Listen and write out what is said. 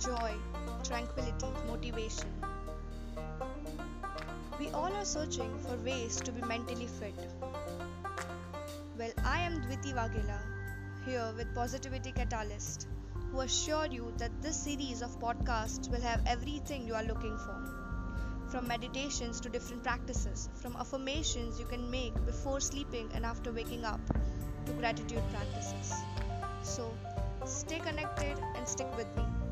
joy, tranquility, motivation. We all are searching for ways to be mentally fit. Well, I am Dviti Waghela, here with Positivity Catalyst, who assure you that this series of podcasts will have everything you are looking for. From meditations to different practices, from affirmations you can make before sleeping and after waking up, to gratitude practices. Stick with me.